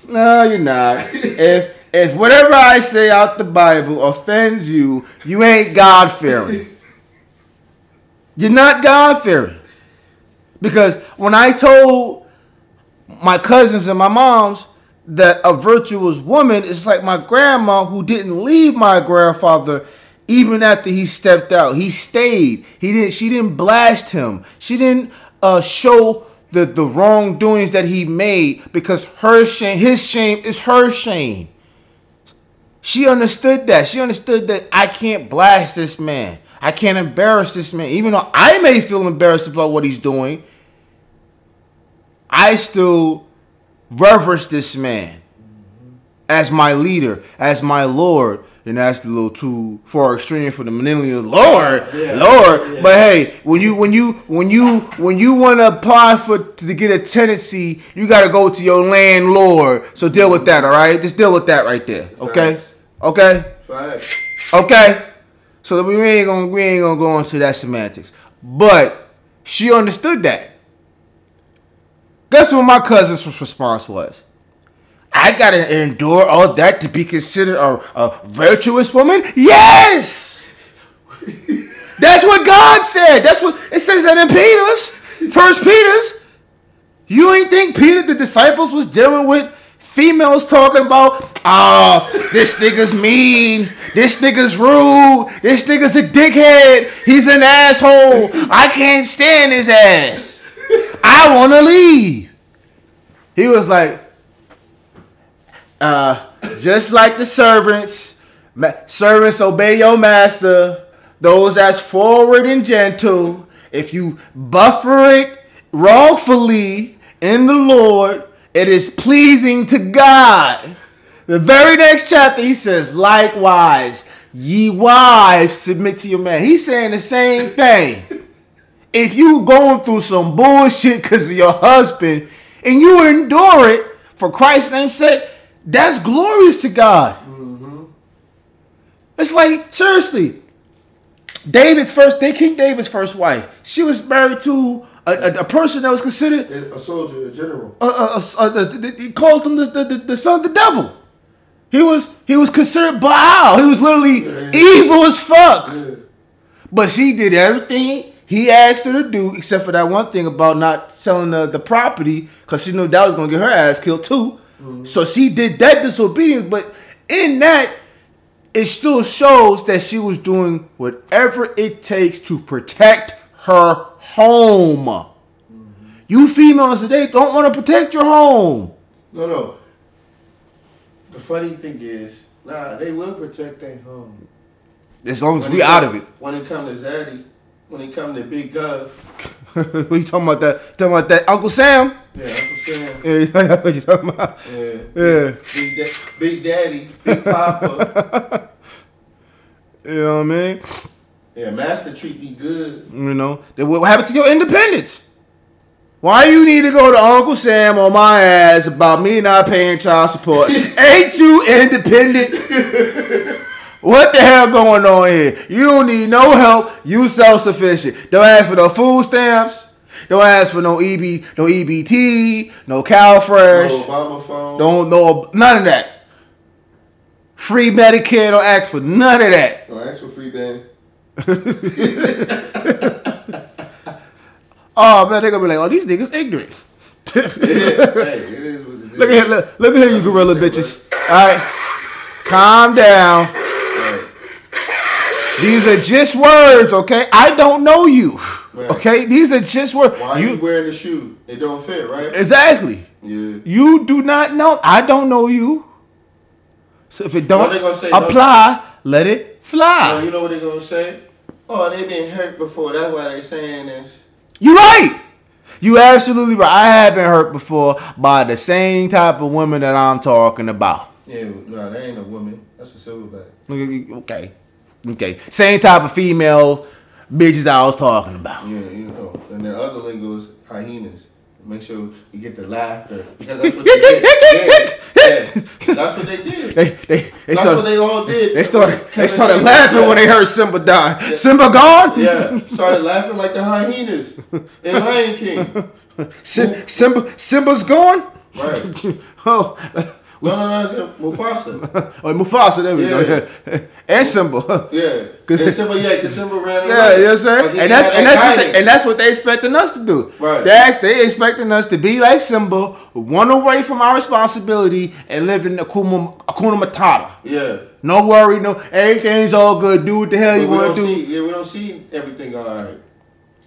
[SPEAKER 1] No, you're not. if if whatever I say out the Bible offends you, you ain't God fearing. You're not God fearing. Because when I told my cousins and my moms that a virtuous woman is like my grandma who didn't leave my grandfather even after he stepped out. He stayed. He didn't she didn't blast him. She didn't uh, show the, the wrongdoings that he made because her shame his shame is her shame. She understood that. She understood that I can't blast this man. I can't embarrass this man. Even though I may feel embarrassed about what he's doing, I still reverence this man as my leader, as my Lord. And that's a little too far extreme for the millennial Lord,
[SPEAKER 2] Yeah.
[SPEAKER 1] Lord.
[SPEAKER 2] Yeah.
[SPEAKER 1] But hey, when you when you when you when you want to apply for to get a tenancy, you got to go to your landlord. So deal with that, all right? Just deal with that right there, okay?
[SPEAKER 2] Facts.
[SPEAKER 1] Okay.
[SPEAKER 2] Facts.
[SPEAKER 1] Okay. So we ain't gonna we ain't gonna go into that semantics. But she understood that. Guess what my cousin's response was? I gotta endure all that to be considered a, a virtuous woman? Yes! That's what God said. That's what it says that in Peter's, First Peter's. You ain't think Peter, the disciples, was dealing with females talking about, oh, this nigga's mean, this nigga's rude, this nigga's a dickhead, he's an asshole, I can't stand his ass. I wanna leave. He was like, uh, just like the servants, ma- servants obey your master. Those that's forward and gentle. If you buffer it wrongfully in the Lord, it is pleasing to God. The very next chapter, he says, likewise, ye wives submit to your man. He's saying the same thing. If you going through some bullshit because of your husband and you endure it for Christ's name's sake, that's glorious to God. It's like seriously, David's first, they King David's first wife. She was married to a, a, a person that was considered.
[SPEAKER 2] A soldier, a general.
[SPEAKER 1] Uh, the, the, he called him the, the, the, son of the devil. He was he was considered Baal. He was literally evil as fuck.
[SPEAKER 2] Yeah.
[SPEAKER 1] But she did everything he asked her to do, except for that one thing about not selling the, the property, because she knew that was gonna get her ass killed too. Mm-hmm. So she did that disobedience, but in that, it still shows that she was doing whatever it takes to protect her home. Mm-hmm. You females today don't want to protect your home.
[SPEAKER 2] No, no. The funny thing is, nah, they will protect their home.
[SPEAKER 1] As long as
[SPEAKER 2] When
[SPEAKER 1] we out
[SPEAKER 2] come-
[SPEAKER 1] of it.
[SPEAKER 2] When it come to Zaddy, when it come to Big Gov,
[SPEAKER 1] what you talking about that? Talking about that Uncle Sam?
[SPEAKER 2] Yeah, Uncle Sam,
[SPEAKER 1] Yeah, what you talking about?
[SPEAKER 2] yeah,
[SPEAKER 1] Yeah.
[SPEAKER 2] Big, da- Big Daddy, Big Papa,
[SPEAKER 1] You know what I mean?
[SPEAKER 2] yeah, Master treat me good.
[SPEAKER 1] You know, then what happened to your independence? Why you need to go to Uncle Sam on my ass about me not paying child support? Ain't you independent? what the hell going on here? You don't need no help. You self sufficient. Don't ask for no food stamps. Don't ask for no EB, no EBT, no CalFresh.
[SPEAKER 2] No Obama phone.
[SPEAKER 1] Don't know none of that. Free Medicare. Don't ask for none of that.
[SPEAKER 2] Don't ask for free band.
[SPEAKER 1] Oh man, they're gonna be like, oh these niggas ignorant.
[SPEAKER 2] Yeah, hey, it is what.
[SPEAKER 1] Look at here, look, look at here, you gorilla bitches. All right, calm down. These are just words, okay? I don't know you,
[SPEAKER 2] Right.
[SPEAKER 1] okay? These are just words.
[SPEAKER 2] Why you,
[SPEAKER 1] You
[SPEAKER 2] wearing the shoe? It don't fit, right?
[SPEAKER 1] exactly.
[SPEAKER 2] Yeah.
[SPEAKER 1] You do not know. I don't know you. So if it don't
[SPEAKER 2] What they gonna no?
[SPEAKER 1] apply, let it fly.
[SPEAKER 2] Oh, you know what they're gonna say? Oh, they been hurt before. That's why they saying this.
[SPEAKER 1] You right. You absolutely right. I have been hurt before by the same type of women that I'm talking about.
[SPEAKER 2] Yeah, no, that ain't a woman. That's a silverback.
[SPEAKER 1] Okay. Okay. Same type of female bitches I was talking about.
[SPEAKER 2] Yeah, you know. And the other lingo is hyenas. Make sure you get the laughter because that's what they did. Yeah, yeah. That's what they did.
[SPEAKER 1] They they they
[SPEAKER 2] That's
[SPEAKER 1] started
[SPEAKER 2] what they all did.
[SPEAKER 1] they started they started laughing
[SPEAKER 2] yeah.
[SPEAKER 1] when they heard Simba die. Simba gone?
[SPEAKER 2] Yeah, started laughing like the hyenas in Lion King.
[SPEAKER 1] Sim- Simba Simba's gone?
[SPEAKER 2] Right.
[SPEAKER 1] Oh,
[SPEAKER 2] No, no, no, it's Mufasa.
[SPEAKER 1] oh Mufasa, there we
[SPEAKER 2] Yeah.
[SPEAKER 1] go. and Simba.
[SPEAKER 2] Yeah.
[SPEAKER 1] 'Cause-
[SPEAKER 2] And Simba, yeah, because Simba ran away.
[SPEAKER 1] Yeah, you know what I'm saying? And that's and
[SPEAKER 2] that
[SPEAKER 1] that's what they, and that's what they expecting us to do.
[SPEAKER 2] Right.
[SPEAKER 1] They act- they expecting us to be like Simba, run away from our responsibility and live in Akuma, Hakuna Matata.
[SPEAKER 2] Yeah.
[SPEAKER 1] No worry, no everything's all good. Do what the hell
[SPEAKER 2] But
[SPEAKER 1] you want to do.
[SPEAKER 2] see, yeah, we don't see everything all right.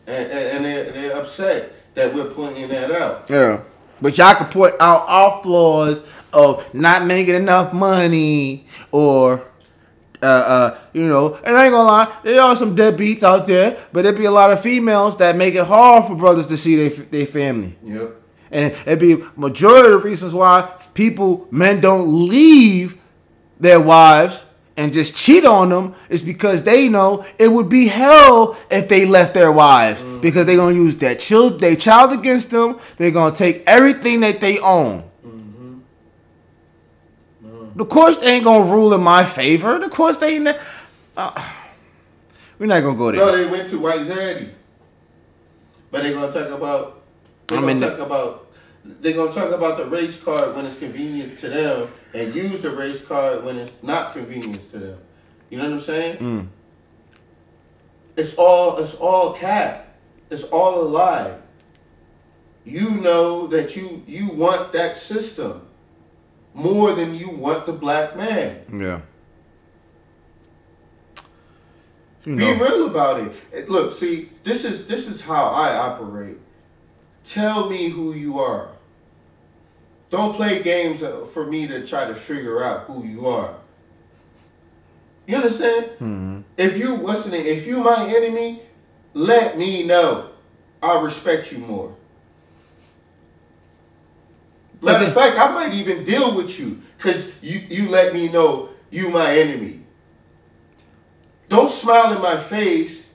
[SPEAKER 2] And, and, and they're, they're upset that we're pointing that out.
[SPEAKER 1] Yeah. But y'all can point out our flaws of not making enough money or uh uh you know, and I ain't gonna lie, there are some deadbeats out there, but there be a lot of females that make it hard for brothers to see their their family.
[SPEAKER 2] Yep.
[SPEAKER 1] And it'd be majority of the reasons why people men don't leave their wives and just cheat on them is because they know it would be hell if they left their wives because they're gonna use their child their child against them. They're gonna take everything that they own. The course they ain't gonna rule in my favor. The course they ain't. Uh, we're not gonna go there.
[SPEAKER 2] No, they went to White Zaddy. But they're going to talk about, they're
[SPEAKER 1] I'm
[SPEAKER 2] going
[SPEAKER 1] in
[SPEAKER 2] to
[SPEAKER 1] the-
[SPEAKER 2] talk about they're gonna talk about the race card when it's convenient to them, and use the race card when it's not convenient to them. You know what I'm saying?
[SPEAKER 1] Mm.
[SPEAKER 2] It's all it's all cap. It's all a lie. You know that you you want that system more than you want the black man.
[SPEAKER 1] Yeah. You
[SPEAKER 2] Be real about it. Look, see, this is this is how I operate. Tell me who you are. Don't play games uh, for me to try to figure out who you are. You understand? If you what's the name? If you my enemy, let me know. I respect you more. Matter of fact, I might even deal with you because you you let me know you my enemy. Don't smile in my face,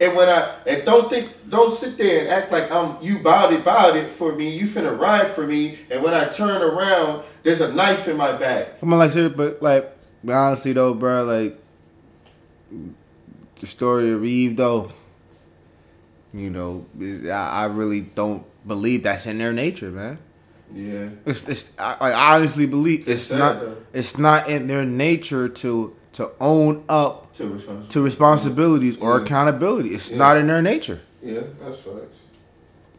[SPEAKER 2] and when I and don't think don't sit there and act like I'm you bout it bout it for me. You finna ride for me, and when I turn around, there's a knife in my back.
[SPEAKER 1] come on, like, serious, but like, honestly though, bro, like, the story of Eve though, you know, I, I really don't believe that's in their nature, man.
[SPEAKER 2] Yeah,
[SPEAKER 1] It's, it's I, I honestly believe it's
[SPEAKER 2] sad,
[SPEAKER 1] not
[SPEAKER 2] though.
[SPEAKER 1] it's not in their nature to to own up
[SPEAKER 2] to responsibility.
[SPEAKER 1] to responsibilities or accountability. It's
[SPEAKER 2] Yeah.
[SPEAKER 1] not in their nature.
[SPEAKER 2] Yeah, that's facts.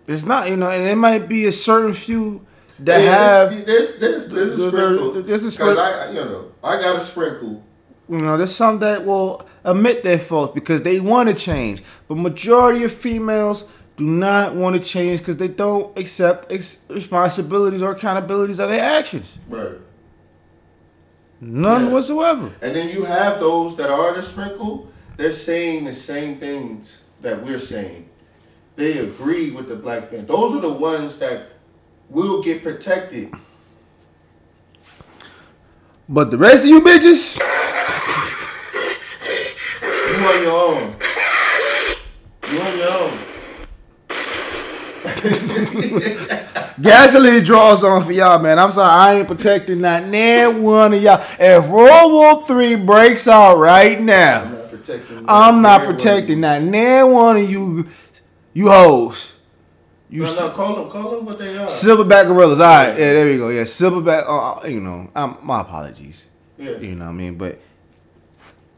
[SPEAKER 1] It's not, you know, and it might be a certain few that
[SPEAKER 2] Yeah,
[SPEAKER 1] have,
[SPEAKER 2] there's there's there's a
[SPEAKER 1] there's a-
[SPEAKER 2] sprinkle.
[SPEAKER 1] there's a
[SPEAKER 2] 'Cause
[SPEAKER 1] sprinkle.
[SPEAKER 2] I you know I got a sprinkle.
[SPEAKER 1] you know, there's some that will admit their faults because they want to change. But majority of females do not want to change because they don't accept ex- responsibilities or accountabilities of their actions.
[SPEAKER 2] Right.
[SPEAKER 1] None
[SPEAKER 2] Yeah.
[SPEAKER 1] whatsoever.
[SPEAKER 2] And then you have those that are the sprinkle, they're saying the same things that we're saying. They agree with the black man. Those are the ones that will get protected.
[SPEAKER 1] But the rest of you bitches,
[SPEAKER 2] You on your own. You on your own.
[SPEAKER 1] gasoline draws on for y'all, man. I'm sorry, I ain't protecting not nan one of y'all. If World War Three breaks out right now,
[SPEAKER 2] I'm not protecting.
[SPEAKER 1] I'm not protecting not nan one of you, you hoes. You
[SPEAKER 2] No, no, call them, call them what they are.
[SPEAKER 1] silverback gorillas. All right, yeah, there we go. Yeah, silverback. Uh, you know, um, my apologies.
[SPEAKER 2] Yeah.
[SPEAKER 1] You know what I mean, but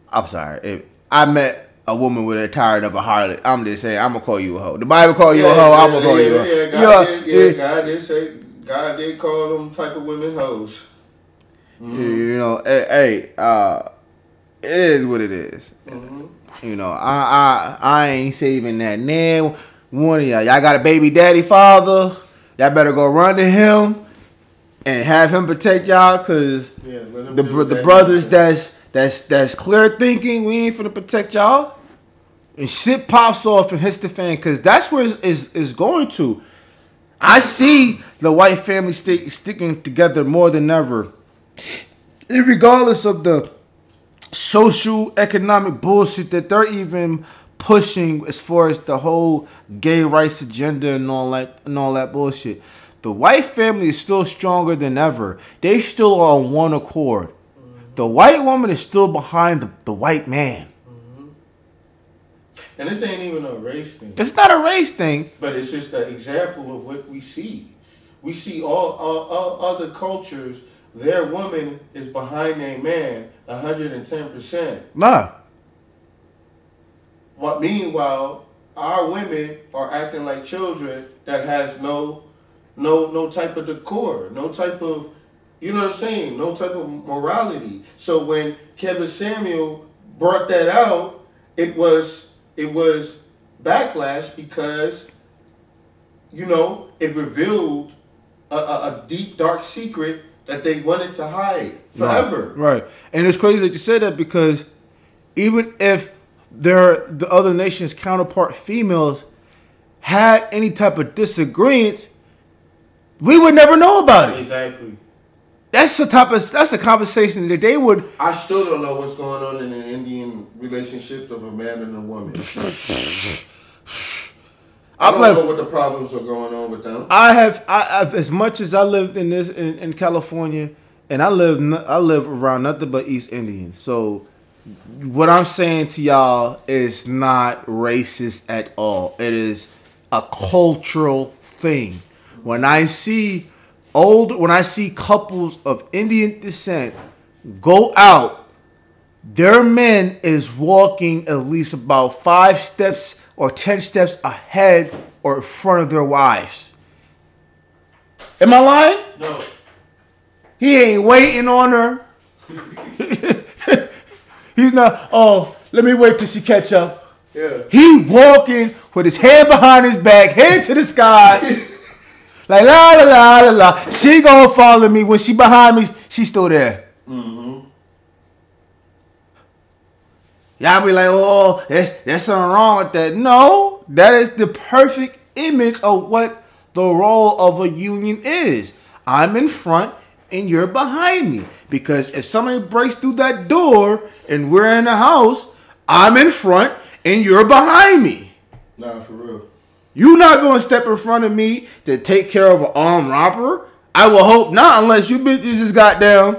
[SPEAKER 1] I'm sorry. If I met a woman with a tired of a harlot, I'm just saying I'm gonna call you a hoe. The Bible call you a hoe. I'm gonna call
[SPEAKER 2] yeah,
[SPEAKER 1] you a hoe.
[SPEAKER 2] Yeah, God,
[SPEAKER 1] Yeah,
[SPEAKER 2] did, yeah,
[SPEAKER 1] yeah.
[SPEAKER 2] God did say, God did call them type of women hoes.
[SPEAKER 1] You know, hey, uh, it is what it is. You know, I I I ain't saving that name. One of y'all, y'all got a baby daddy father. Y'all better go run to him and have him protect y'all, cause
[SPEAKER 2] Yeah,
[SPEAKER 1] the the brothers that's that's that's clear thinking. We ain't finna protect y'all. And shit pops off and hits the fan, cause that's where it's, is is going to. I see the white family stick, sticking together more than ever, regardless of the social economic bullshit that they're even pushing as far as the whole gay rights agenda and all that and all that bullshit. The white family is still stronger than ever. They still are on one accord. The white woman is still behind the, the white man.
[SPEAKER 2] And this ain't even a race thing,
[SPEAKER 1] It's not a race thing.
[SPEAKER 2] but it's just an example of what we see. We see all, all, all other cultures, their woman is behind their man 110%.
[SPEAKER 1] Nah.
[SPEAKER 2] What meanwhile, our women are acting like children that has no no no type of decor, no type of you know what I'm saying, no type of morality. So when Kevin Samuel brought that out, it was it was backlash because you know it revealed a, a, a deep dark secret that they wanted to hide forever.
[SPEAKER 1] Right. right. And it's crazy that you said that because even if their the other nation's counterpart females had any type of disagreement, we would never know about it.
[SPEAKER 2] Exactly.
[SPEAKER 1] That's the type of that's a conversation that they would
[SPEAKER 2] I still don't know what's going on in an Indian relationship of a man and a woman. I don't
[SPEAKER 1] like
[SPEAKER 2] know what the problems are going on with them.
[SPEAKER 1] I have I I've, as much as I lived in this in, in California and I live I live around nothing but East Indians. So what I'm saying to y'all is not racist at all. It is a cultural thing. when I see old, when I see couples of Indian descent go out, their man is walking at least about five steps or ten steps ahead or in front of their wives. Am I lying?
[SPEAKER 2] No.
[SPEAKER 1] He ain't waiting on her. He's not. Oh, let me wait till she catch up.
[SPEAKER 2] Yeah.
[SPEAKER 1] He walking with his hand behind his back, head to the sky. like la la la la la. She gonna follow me when she behind me. She still there. Mhm. Y'all be like, oh, there's there's something wrong with that. No, that is the perfect image of what the role of a union is. I'm in front and you're behind me. Because if somebody breaks through that door and we're in the house, I'm in front and you're behind me.
[SPEAKER 2] Nah, for real.
[SPEAKER 1] You not gonna step in front of me to take care of an armed robber. I will hope not, unless you bitches just got down.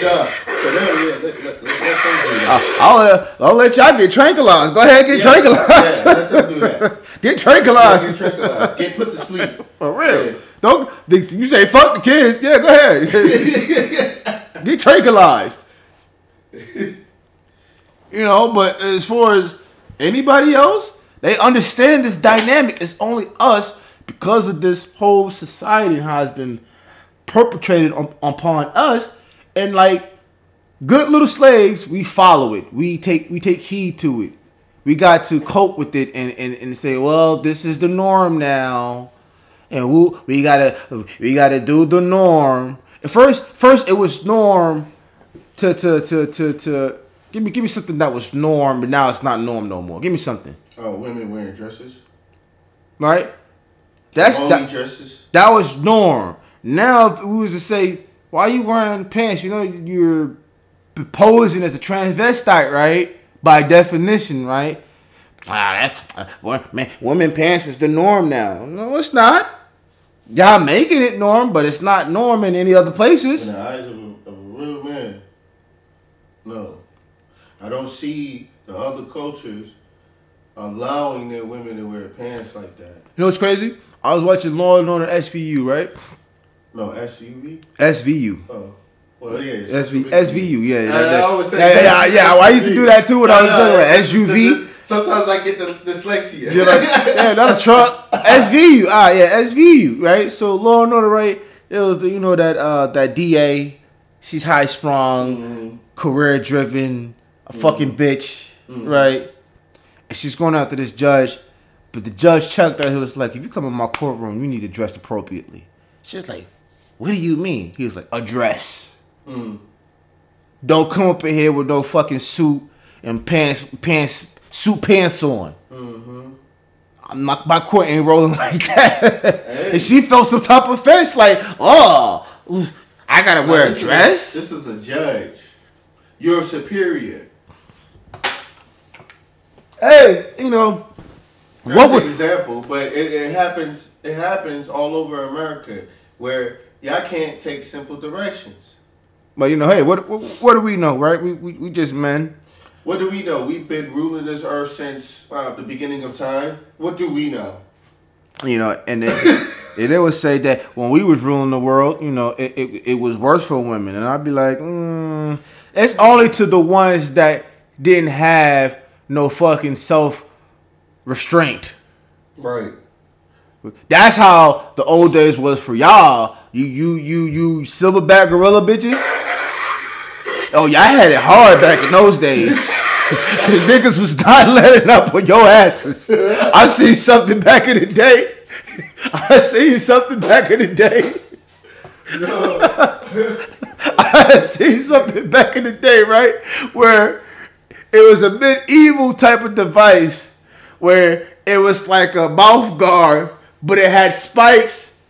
[SPEAKER 2] Yeah. So yeah, let, let, let.
[SPEAKER 1] I'll, uh, I'll let y'all get tranquilized. Go ahead, get
[SPEAKER 2] Yeah,
[SPEAKER 1] tranquilized.
[SPEAKER 2] Yeah, let them do that.
[SPEAKER 1] Get
[SPEAKER 2] Get
[SPEAKER 1] tranquilized.
[SPEAKER 2] tranquilized. Get put to sleep.
[SPEAKER 1] For real.
[SPEAKER 2] Yeah.
[SPEAKER 1] Don't you say fuck the kids? Yeah, go ahead. Get tranquilized. You know, but as far as anybody else, they understand this dynamic. It's only us because of this whole society it's been perpetrated on, upon us. And like good little slaves, we follow it. We take we take heed to it. We got to cope with it and, and, and say, well, this is the norm now and we, we gotta we gotta do the norm. At first, first it was norm to to to to to give me give me something that was norm, but now it's not norm no more. Give me something,
[SPEAKER 2] Oh, women wearing dresses.
[SPEAKER 1] right? That's
[SPEAKER 2] Only
[SPEAKER 1] that,
[SPEAKER 2] dresses.
[SPEAKER 1] that was norm. Now, if we was to say, why you wearing pants? You know, you're posing as a transvestite, right? By definition, right? Ah, that uh, man, women pants is the norm now. No, it's not. Y'all making it norm, but it's not norm in any other places.
[SPEAKER 2] In
[SPEAKER 1] places.
[SPEAKER 2] the eyes of a, of a real man. No. I don't see the other cultures allowing their women to wear pants like that.
[SPEAKER 1] You know what's crazy? I was watching Law and Order SVU, right?
[SPEAKER 2] No, SUV?
[SPEAKER 1] SVU.
[SPEAKER 2] Oh. Well, yeah.
[SPEAKER 1] SV, SVU, yeah.
[SPEAKER 2] I,
[SPEAKER 1] yeah,
[SPEAKER 2] I always say
[SPEAKER 1] yeah, yeah, yeah, yeah. I used to do that too when I was younger.
[SPEAKER 2] it's-
[SPEAKER 1] SUV.
[SPEAKER 2] Sometimes I get the dyslexia.
[SPEAKER 1] You're like, yeah, not a truck. SVU. Ah, yeah, SVU, right? So Law and Order, right? It was the, you know that uh that DA. She's high sprung, career driven, a fucking bitch, right? And she's going after this judge, but the judge checked her. He was like, "If you come in my courtroom, you need to dress appropriately." She was like, "What do you mean?" He was like, "A dress." Don't come up in here with no fucking suit and pants, pants, suit pants on. Mm-hmm. My, my court ain't rolling like that. and she felt some type of offense, like, oh, I gotta wear a
[SPEAKER 2] This is
[SPEAKER 1] dress.
[SPEAKER 2] this is a judge. You're superior.
[SPEAKER 1] Hey, you know,
[SPEAKER 2] That's
[SPEAKER 1] what
[SPEAKER 2] an example, but it, it happens. It happens all over America where y'all can't take simple directions.
[SPEAKER 1] but you know, hey, what what, what do we know, right? We, we we just men.
[SPEAKER 2] What do we know? We've been ruling this earth since uh, the beginning of time. What do we know?
[SPEAKER 1] you know, and they, and they would say that when we was ruling the world, you know, it, it, it was worse for women, and I'd be like, mm, it's only to the ones that didn't have no fucking self restraint.
[SPEAKER 2] Right.
[SPEAKER 1] That's how the old days was for y'all. You you you you silverback gorilla bitches. Oh, y'all had it hard back in those days. Cause niggas was not letting up on your asses. I seen something back in the day. I seen something back in the day. I seen something back in the day, right? Where it was a medieval type of device where it was like a mouth guard, but it had spikes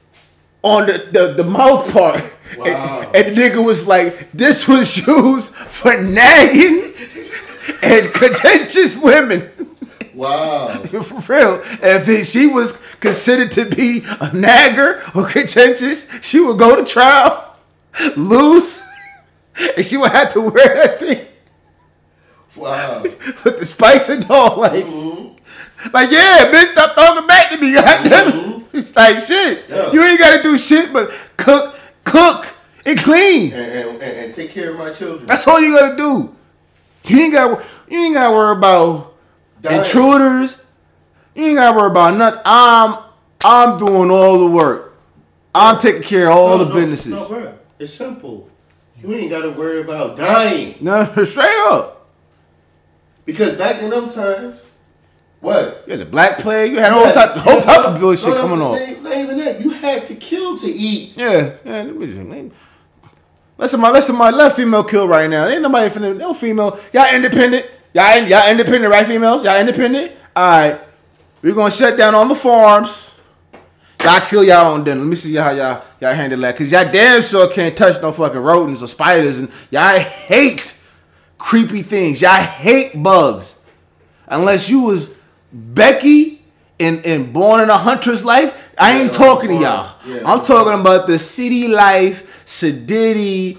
[SPEAKER 1] on the, the, the mouth part.
[SPEAKER 2] Wow.
[SPEAKER 1] And, and the nigga was like, this was used for nagging and contentious women.
[SPEAKER 2] Wow.
[SPEAKER 1] For real. If it- she was considered to be a nagger or contentious, she would go to trial, lose, and she would have to wear that thing
[SPEAKER 2] Wow.
[SPEAKER 1] with the spikes and all. Like, like yeah, bitch, stop throwing talking back to me. Goddamn it. like shit.
[SPEAKER 2] Yeah.
[SPEAKER 1] You ain't gotta do shit but cook, cook, and clean.
[SPEAKER 2] and, and, and, and take care of my children.
[SPEAKER 1] That's all you gotta do. You ain't got you ain't gotta worry about
[SPEAKER 2] Dying.
[SPEAKER 1] intruders. You ain't gotta worry about nothing. I'm I'm doing all the work. I'm taking care of all
[SPEAKER 2] No,
[SPEAKER 1] the
[SPEAKER 2] no,
[SPEAKER 1] businesses.
[SPEAKER 2] It's simple. You ain't got to worry about dying
[SPEAKER 1] No, straight up.
[SPEAKER 2] Because back in them times, what?
[SPEAKER 1] You had the black plague. You had all type, whole type of bullshit
[SPEAKER 2] No,
[SPEAKER 1] coming on.
[SPEAKER 2] Not, not even that. You had to kill to eat.
[SPEAKER 1] Yeah, yeah. let me just- let me- Listen, my listen, my left female kill right now. Ain't nobody finna no female. Y'all independent. Y'all y'all independent, right? Females, y'all independent. All right, we're gonna shut down all the farms. Y'all kill y'all own then. Let me see how y'all y'all handle that. Cause y'all damn sure can't touch no fucking rodents or spiders, and y'all hate creepy things. Y'all hate bugs. Unless you was Becky and, and born in a hunter's life, I ain't
[SPEAKER 2] Yeah,
[SPEAKER 1] talking to y'all.
[SPEAKER 2] Yeah.
[SPEAKER 1] I'm talking about the city life, sedity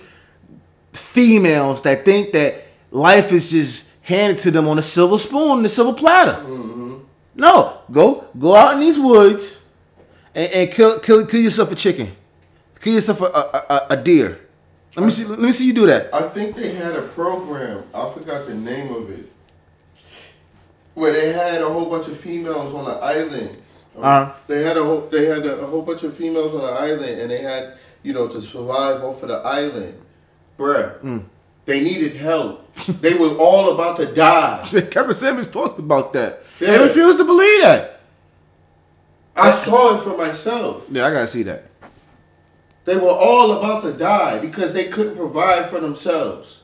[SPEAKER 1] females that think that life is just handed to them on a silver spoon and a silver platter.
[SPEAKER 2] Mm-hmm.
[SPEAKER 1] No, go go out in these woods and, and kill kill kill yourself a chicken, kill yourself a, a, a, a deer. Let me see. Let me see you do that.
[SPEAKER 2] I think they had a program. I forgot the name of it. Where they had a whole bunch of females on an island.
[SPEAKER 1] Uh-huh.
[SPEAKER 2] They had a whole they had a, a whole bunch of females on an island, and they had you know to survive off of the island, bruh.
[SPEAKER 1] Mm.
[SPEAKER 2] They needed help. they were all about to die.
[SPEAKER 1] Kevin Samuels talked about that. They refused to believe that.
[SPEAKER 2] I saw it for myself.
[SPEAKER 1] Yeah, I gotta see that.
[SPEAKER 2] They were all about to die because they couldn't provide for themselves.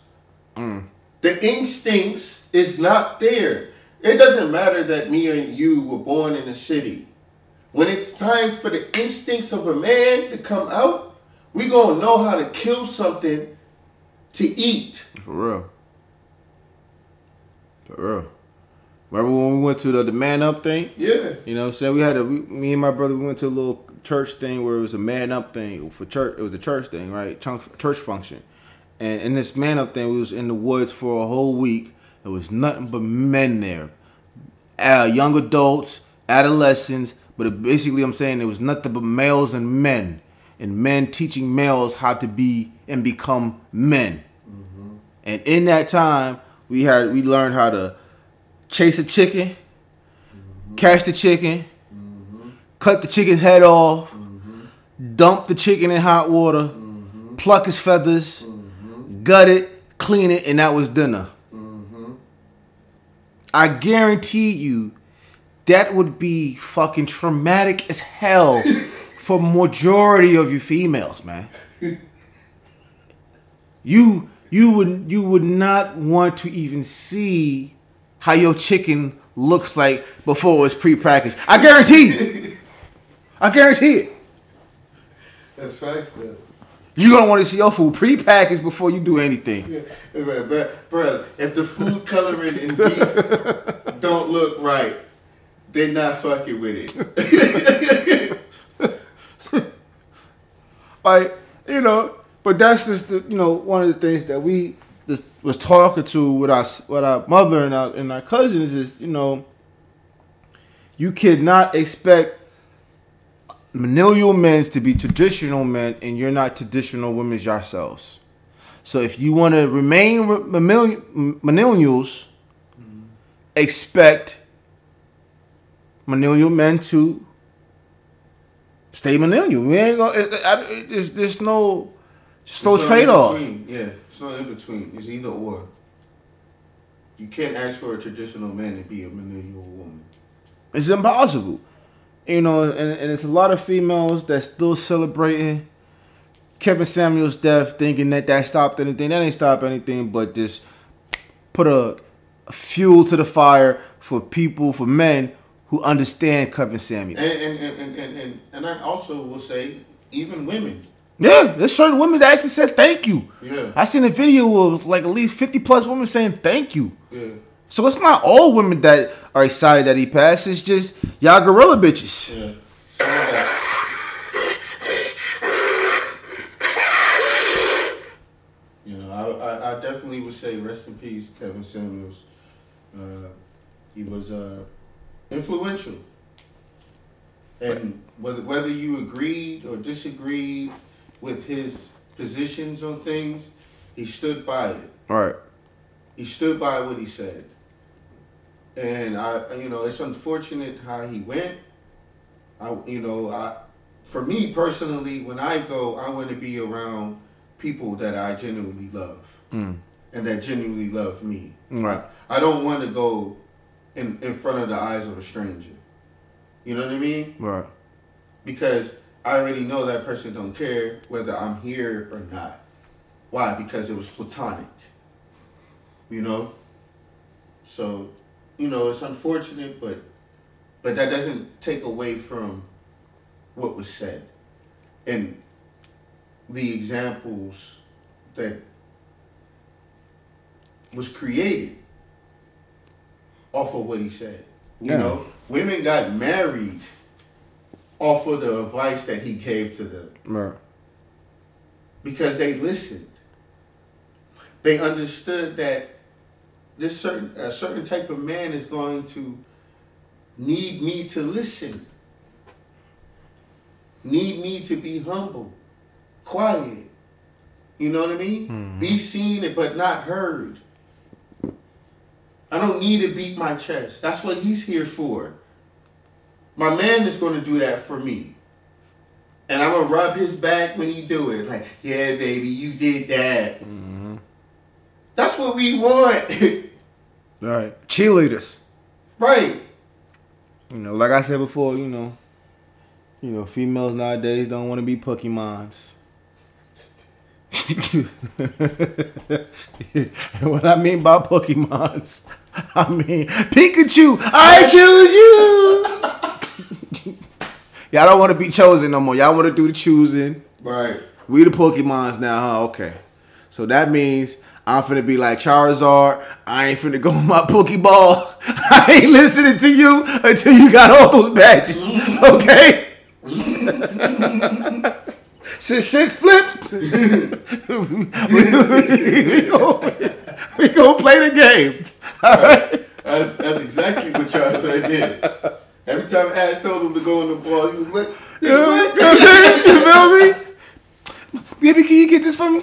[SPEAKER 2] Mm. The instincts is not there. It doesn't matter that me and you were born in the city. When it's time for the instincts of a man to come out, we gonna know how to kill something to eat.
[SPEAKER 1] For real. For real. Remember when we went to the, the man up thing?
[SPEAKER 2] Yeah.
[SPEAKER 1] You know what I'm saying? We had a we, me and my brother we went to a little church thing where it was a man up thing for church it was a church thing, right? Church function. And in this man up thing, we was in the woods for a whole week. There was nothing but men there. Uh, young adults, adolescents, but it, basically I'm saying there was nothing but males and men. And men teaching males how to be and become men. And in that time, we had we learned how to chase a chicken, catch the chicken, cut the chicken head off, mm-hmm. dump the chicken in hot water, mm-hmm. pluck his feathers, mm-hmm. gut it, clean it, and that was dinner. I guarantee you that would be fucking traumatic as hell for majority of you females, man. You you would you would not want to even see how your chicken looks like before it's pre-packaged. I guarantee it. I guarantee it.
[SPEAKER 2] That's facts though.
[SPEAKER 1] You're gonna want to see your food pre-packaged before you do anything.
[SPEAKER 2] Yeah, bruh, bruh, if the food coloring in beef don't look right, they're not fucking with it.
[SPEAKER 1] like you know but that's just the you know one of the things that we just was talking to with our with our mother and our and our cousins is you know you cannot expect millennial men to be traditional men and you're not traditional women yourselves so if you want to remain millennials expect millennial men to stay millennial. We ain't gonna. It, I, it, there's, there's no, there's no
[SPEAKER 2] It's
[SPEAKER 1] trade off.
[SPEAKER 2] Yeah, it's not in between. It's either or. You can't ask for a traditional man to be a millennial woman.
[SPEAKER 1] It's impossible. You know, and, and it's a lot of females that still celebrating Kevin Samuel's death, thinking that that stopped anything. That ain't stop anything, but just put a, a fuel to the fire for people, for men who understand Kevin Samuel.
[SPEAKER 2] And and, and, and, and, and and I also will say, even women.
[SPEAKER 1] yeah, there's certain women that actually said thank you.
[SPEAKER 2] Yeah.
[SPEAKER 1] I seen a video of like at least 50 plus women saying thank you.
[SPEAKER 2] Yeah.
[SPEAKER 1] So it's not all women that are excited that he passed. It's just y'all gorilla bitches.
[SPEAKER 2] Yeah. Some of that. You know, I, I, I definitely would say rest in peace, Kevin Samuels. Uh, he was uh, influential. And whether whether you agreed or disagreed with his positions on things, he stood by it.
[SPEAKER 1] Right.
[SPEAKER 2] He stood by what he said. And I, you know, it's unfortunate how he went. I, you know, I, for me personally, when I go, I want to be around people that I genuinely love
[SPEAKER 1] Mm.
[SPEAKER 2] and that genuinely love me.
[SPEAKER 1] Right.
[SPEAKER 2] I don't want to go in, in front of the eyes of a stranger. You know what I mean?
[SPEAKER 1] Right.
[SPEAKER 2] Because I already know that person don't care whether I'm here or not. Why? Because it was platonic. You know? So, you know, it's unfortunate, but but that doesn't take away from what was said. And the examples that was created off of what he said. You
[SPEAKER 1] Yeah.
[SPEAKER 2] know, women got married off of the advice that he gave to them
[SPEAKER 1] Right.
[SPEAKER 2] because they listened. They understood that this certain a certain type of man is going to need me to listen. Need me to be humble, quiet. You know what I mean? Hmm. Be seen but not heard. I don't need to beat my chest. That's what he's here for. My man is going to do that for me. And I'm gonna rub his back when he do it. Like, yeah, baby, you did that. Hmm. That's what we want.
[SPEAKER 1] Right. Cheerleaders.
[SPEAKER 2] right.
[SPEAKER 1] You know, like I said before, you know, you know, females nowadays don't want to be Pokemons. what I mean by Pokemons, I mean Pikachu. I choose you. Y'all don't want to be chosen no more. Y'all want to do the choosing.
[SPEAKER 2] Right.
[SPEAKER 1] We the Pokemons now, huh? Okay. So that means I'm finna be like Charizard. I ain't finna go with my Pokeball. I ain't listening to you until you got all those badges. Okay? Since shit's flipped, we, gonna, we gonna play the game. All right?
[SPEAKER 2] That- that's exactly what Charizard did. Every time Ash told him to go on the ball, he was like,
[SPEAKER 1] You know, you know what I'm saying? You feel me? Baby, can you get this for me?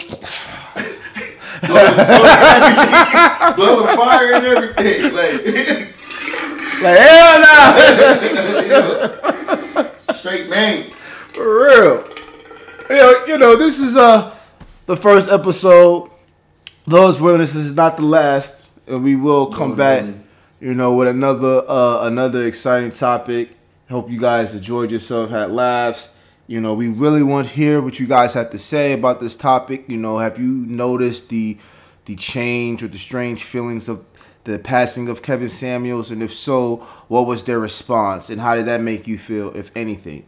[SPEAKER 2] Blowing, smoke and everything, blowing fire and everything. Like,
[SPEAKER 1] Like, hell nah.
[SPEAKER 2] straight man.
[SPEAKER 1] For real. You know, you know, this is uh the first episode. Those willing, is not the last, and we will come
[SPEAKER 2] No,
[SPEAKER 1] back,
[SPEAKER 2] no.
[SPEAKER 1] you know, with another uh another exciting topic. Hope you guys enjoyed yourself, had laughs. You know, we really want to hear what you guys have to say about this topic. You know, have you noticed the the change or the strange feelings of the passing of Kevin Samuels, and if so, what was their response, and how did that make you feel, if anything?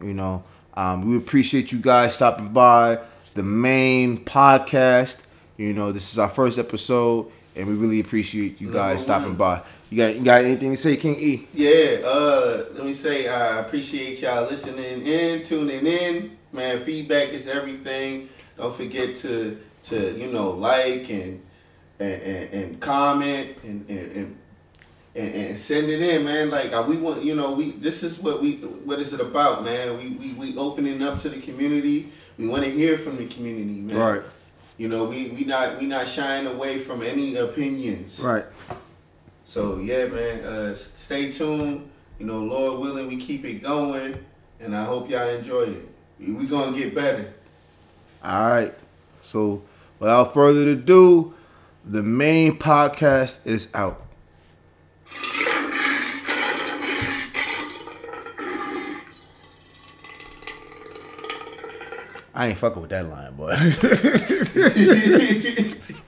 [SPEAKER 1] You know, um, we appreciate you guys stopping by the main podcast. You know, this is our first episode, and we really appreciate you guys stopping by. You got you got anything to say, King E?
[SPEAKER 2] Yeah, uh, let me say I appreciate y'all listening in, tuning in. Man, feedback is everything. Don't forget to to you know like and and, and, and comment and and, and and and send it in, man. Like we want, you know, we this is what we what is it about, man? We we, we opening up to the community. We want to hear from the community, man. You know, we we not we not shying away from any opinions.
[SPEAKER 1] right.
[SPEAKER 2] So yeah, man. Uh, stay tuned. You know, Lord willing, we keep it going, and I hope y'all enjoy it. We, we gonna get better.
[SPEAKER 1] All right. So, without further ado, the main podcast is out. I ain't fucking with that line, boy.